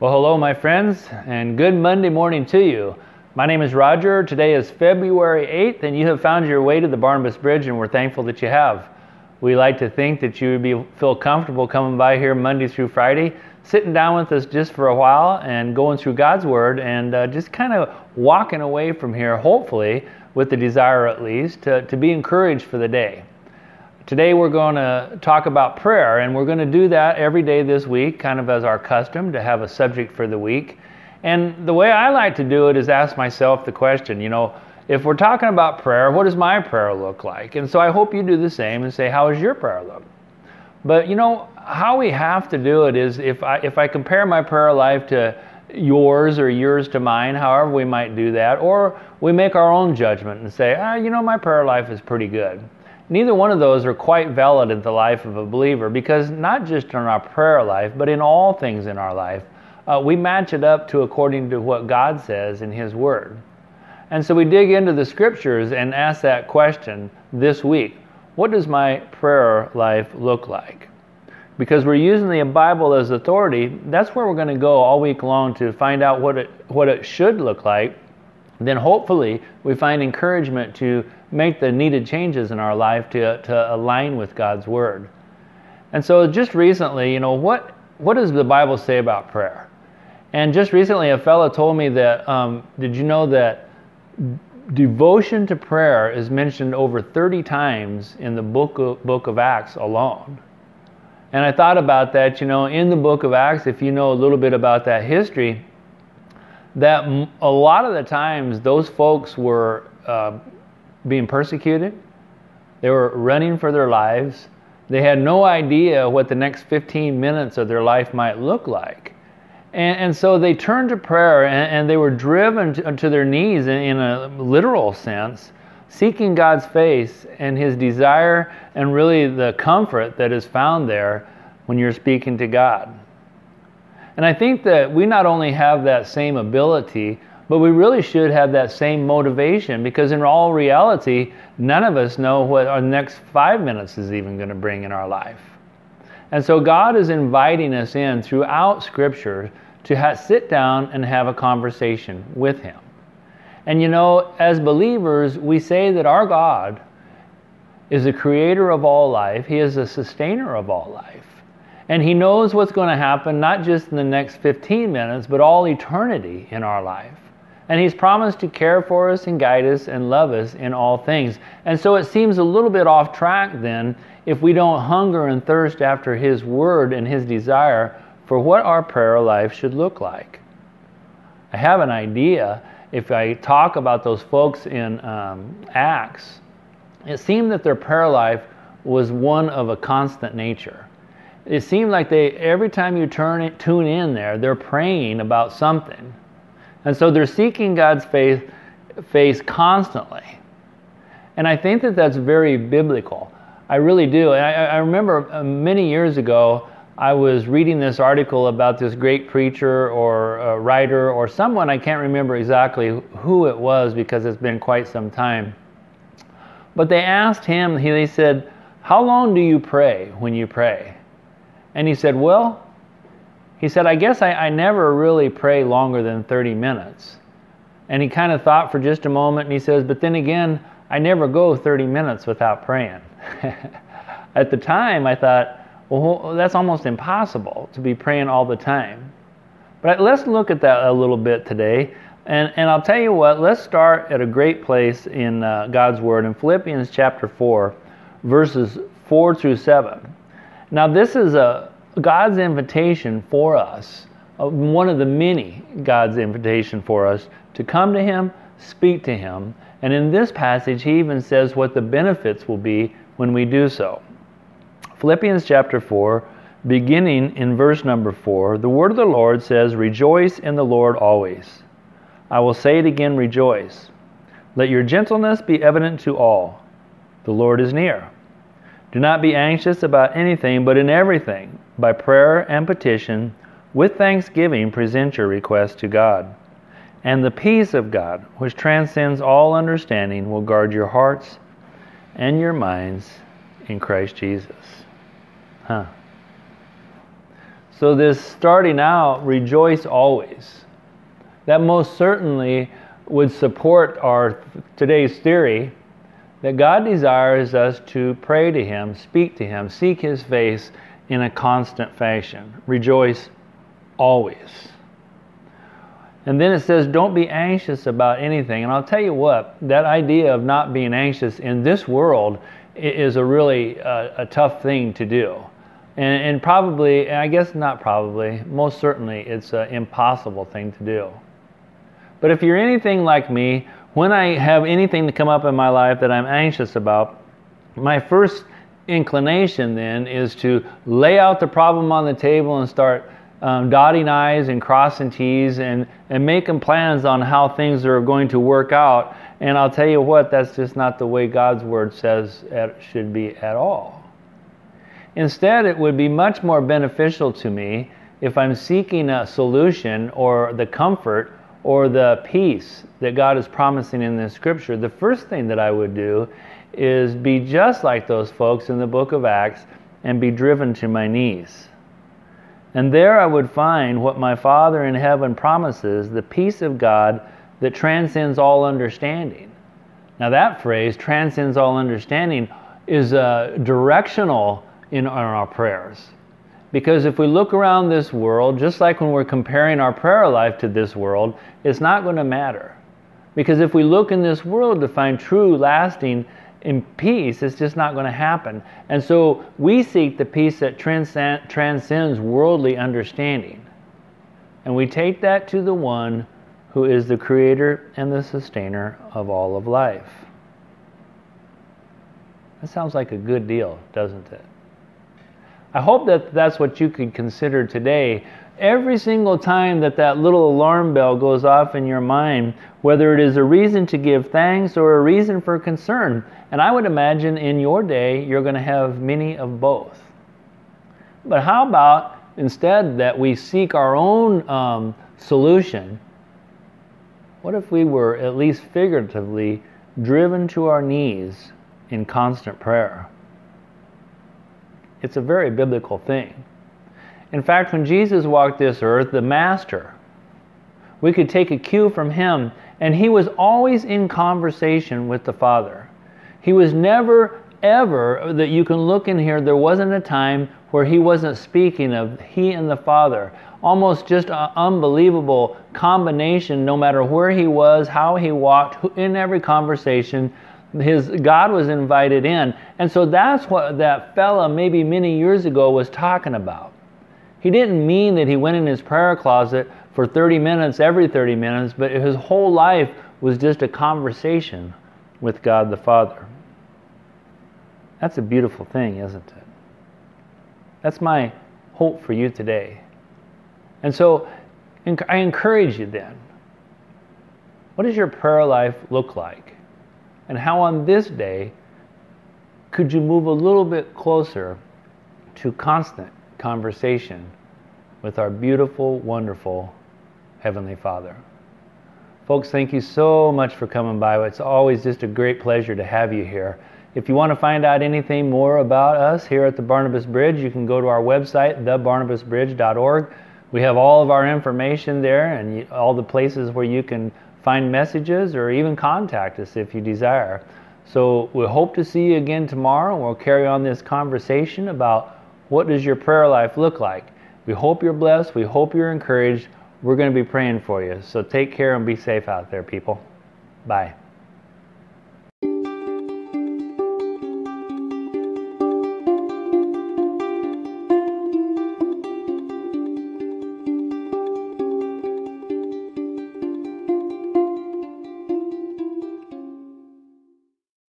Well, hello, my friends, and good Monday morning to you. My name is Roger. Today is February 8th, and you have found your way to the Barnabas Bridge, and we're thankful that you have. We like to think that you would be, feel comfortable coming by here Monday through Friday, sitting down with us just for a while and going through God's Word and uh, just kind of walking away from here, hopefully, with the desire at least, to, to be encouraged for the day. Today we're going to talk about prayer, and we're going to do that every day this week, kind of as our custom, to have a subject for the week. And the way I like to do it is ask myself the question, you know, if we're talking about prayer, what does my prayer look like? And so I hope you do the same and say, how does your prayer look? But you know, how we have to do it is if I if I compare my prayer life to yours or yours to mine, however we might do that, or we make our own judgment and say, ah, you know, my prayer life is pretty good. Neither one of those are quite valid in the life of a believer because not just in our prayer life, but in all things in our life, uh, we match it up to according to what God says in His Word. And so we dig into the scriptures and ask that question this week What does my prayer life look like? Because we're using the Bible as authority, that's where we're going to go all week long to find out what it, what it should look like. Then hopefully we find encouragement to make the needed changes in our life to, to align with God's Word. And so just recently, you know, what, what does the Bible say about prayer? And just recently, a fellow told me that, um, did you know that devotion to prayer is mentioned over 30 times in the book of, book of Acts alone? And I thought about that, you know, in the book of Acts, if you know a little bit about that history, that a lot of the times those folks were uh, being persecuted. They were running for their lives. They had no idea what the next 15 minutes of their life might look like. And, and so they turned to prayer and, and they were driven to, to their knees in, in a literal sense, seeking God's face and His desire and really the comfort that is found there when you're speaking to God. And I think that we not only have that same ability, but we really should have that same motivation because, in all reality, none of us know what our next five minutes is even going to bring in our life. And so, God is inviting us in throughout Scripture to ha- sit down and have a conversation with Him. And you know, as believers, we say that our God is the creator of all life, He is the sustainer of all life. And He knows what's going to happen, not just in the next 15 minutes, but all eternity in our life. And He's promised to care for us and guide us and love us in all things. And so it seems a little bit off track then if we don't hunger and thirst after His Word and His desire for what our prayer life should look like. I have an idea. If I talk about those folks in um, Acts, it seemed that their prayer life was one of a constant nature. It seemed like they every time you turn tune in there, they're praying about something and so they're seeking God's face, face constantly. And I think that that's very biblical. I really do. I, I remember uh, many years ago, I was reading this article about this great preacher or writer or someone, I can't remember exactly who it was because it's been quite some time. But they asked him, he they said, How long do you pray when you pray? And he said, Well, he said, I guess I, I never really pray longer than 30 minutes. And he kind of thought for just a moment and he says, But then again, I never go 30 minutes without praying. At the time, I thought, well, that's almost impossible to be praying all the time. But let's look at that a little bit today. And, and I'll tell you what, let's start at a great place in uh, God's Word in Philippians chapter 4, verses 4 through 7. Now, this is a, God's invitation for us, uh, one of the many God's invitation for us to come to Him, speak to Him, and in this passage, He even says what the benefits will be when we do so. Philippians chapter 4, beginning in verse number 4, the word of the Lord says, Rejoice in the Lord always. I will say it again, rejoice. Let your gentleness be evident to all. The Lord is near. Do not be anxious about anything, but in everything, by prayer and petition, with thanksgiving, present your requests to God. And the peace of God, which transcends all understanding, will guard your hearts and your minds in Christ Jesus. Huh. So, this starting out, rejoice always, that most certainly would support our today's theory that God desires us to pray to Him, speak to Him, seek His face in a constant fashion. Rejoice always. And then it says, don't be anxious about anything. And I'll tell you what, that idea of not being anxious in this world is a really uh, a tough thing to do. And, and probably, and I guess not probably, most certainly, it's an impossible thing to do. But if you're anything like me, when I have anything to come up in my life that I'm anxious about, my first inclination then is to lay out the problem on the table and start um, dotting I's and crossing T's and, and making plans on how things are going to work out. And I'll tell you what, that's just not the way God's Word says it should be at all. Instead, it would be much more beneficial to me if I'm seeking a solution or the comfort or the peace that God is promising in this scripture. The first thing that I would do is be just like those folks in the book of Acts and be driven to my knees. And there I would find what my Father in heaven promises the peace of God that transcends all understanding. Now, that phrase, transcends all understanding, is uh, directional in, in our prayers. Because if we look around this world, just like when we're comparing our prayer life to this world, it's not going to matter. Because if we look in this world to find true, lasting in peace, it's just not going to happen. And so we seek the peace that transcend, transcends worldly understanding. And we take that to the one who is the creator and the sustainer of all of life. That sounds like a good deal, doesn't it? I hope that that's what you could consider today every single time that that little alarm bell goes off in your mind, whether it is a reason to give thanks or a reason for concern. And I would imagine in your day, you're going to have many of both. But how about instead that we seek our own um, solution? What if we were, at least figuratively, driven to our knees in constant prayer? It's a very biblical thing. In fact, when Jesus walked this earth, the Master, we could take a cue from him, and he was always in conversation with the Father. He was never, ever, that you can look in here, there wasn't a time where he wasn't speaking of he and the Father. Almost just an unbelievable combination, no matter where he was, how he walked, in every conversation, his God was invited in. And so that's what that fella maybe many years ago was talking about. He didn't mean that he went in his prayer closet for 30 minutes every 30 minutes, but his whole life was just a conversation with God the Father. That's a beautiful thing, isn't it? That's my hope for you today. And so I encourage you then what does your prayer life look like? And how on this day could you move a little bit closer to constant conversation with our beautiful, wonderful Heavenly Father. Folks, thank you so much for coming by. It's always just a great pleasure to have you here. If you want to find out anything more about us here at the Barnabas Bridge, you can go to our website, thebarnabasbridge.org. We have all of our information there and all the places where you can find messages or even contact us if you desire. So we hope to see you again tomorrow. And we'll carry on this conversation about what does your prayer life look like? We hope you're blessed. We hope you're encouraged. We're going to be praying for you. So take care and be safe out there, people. Bye.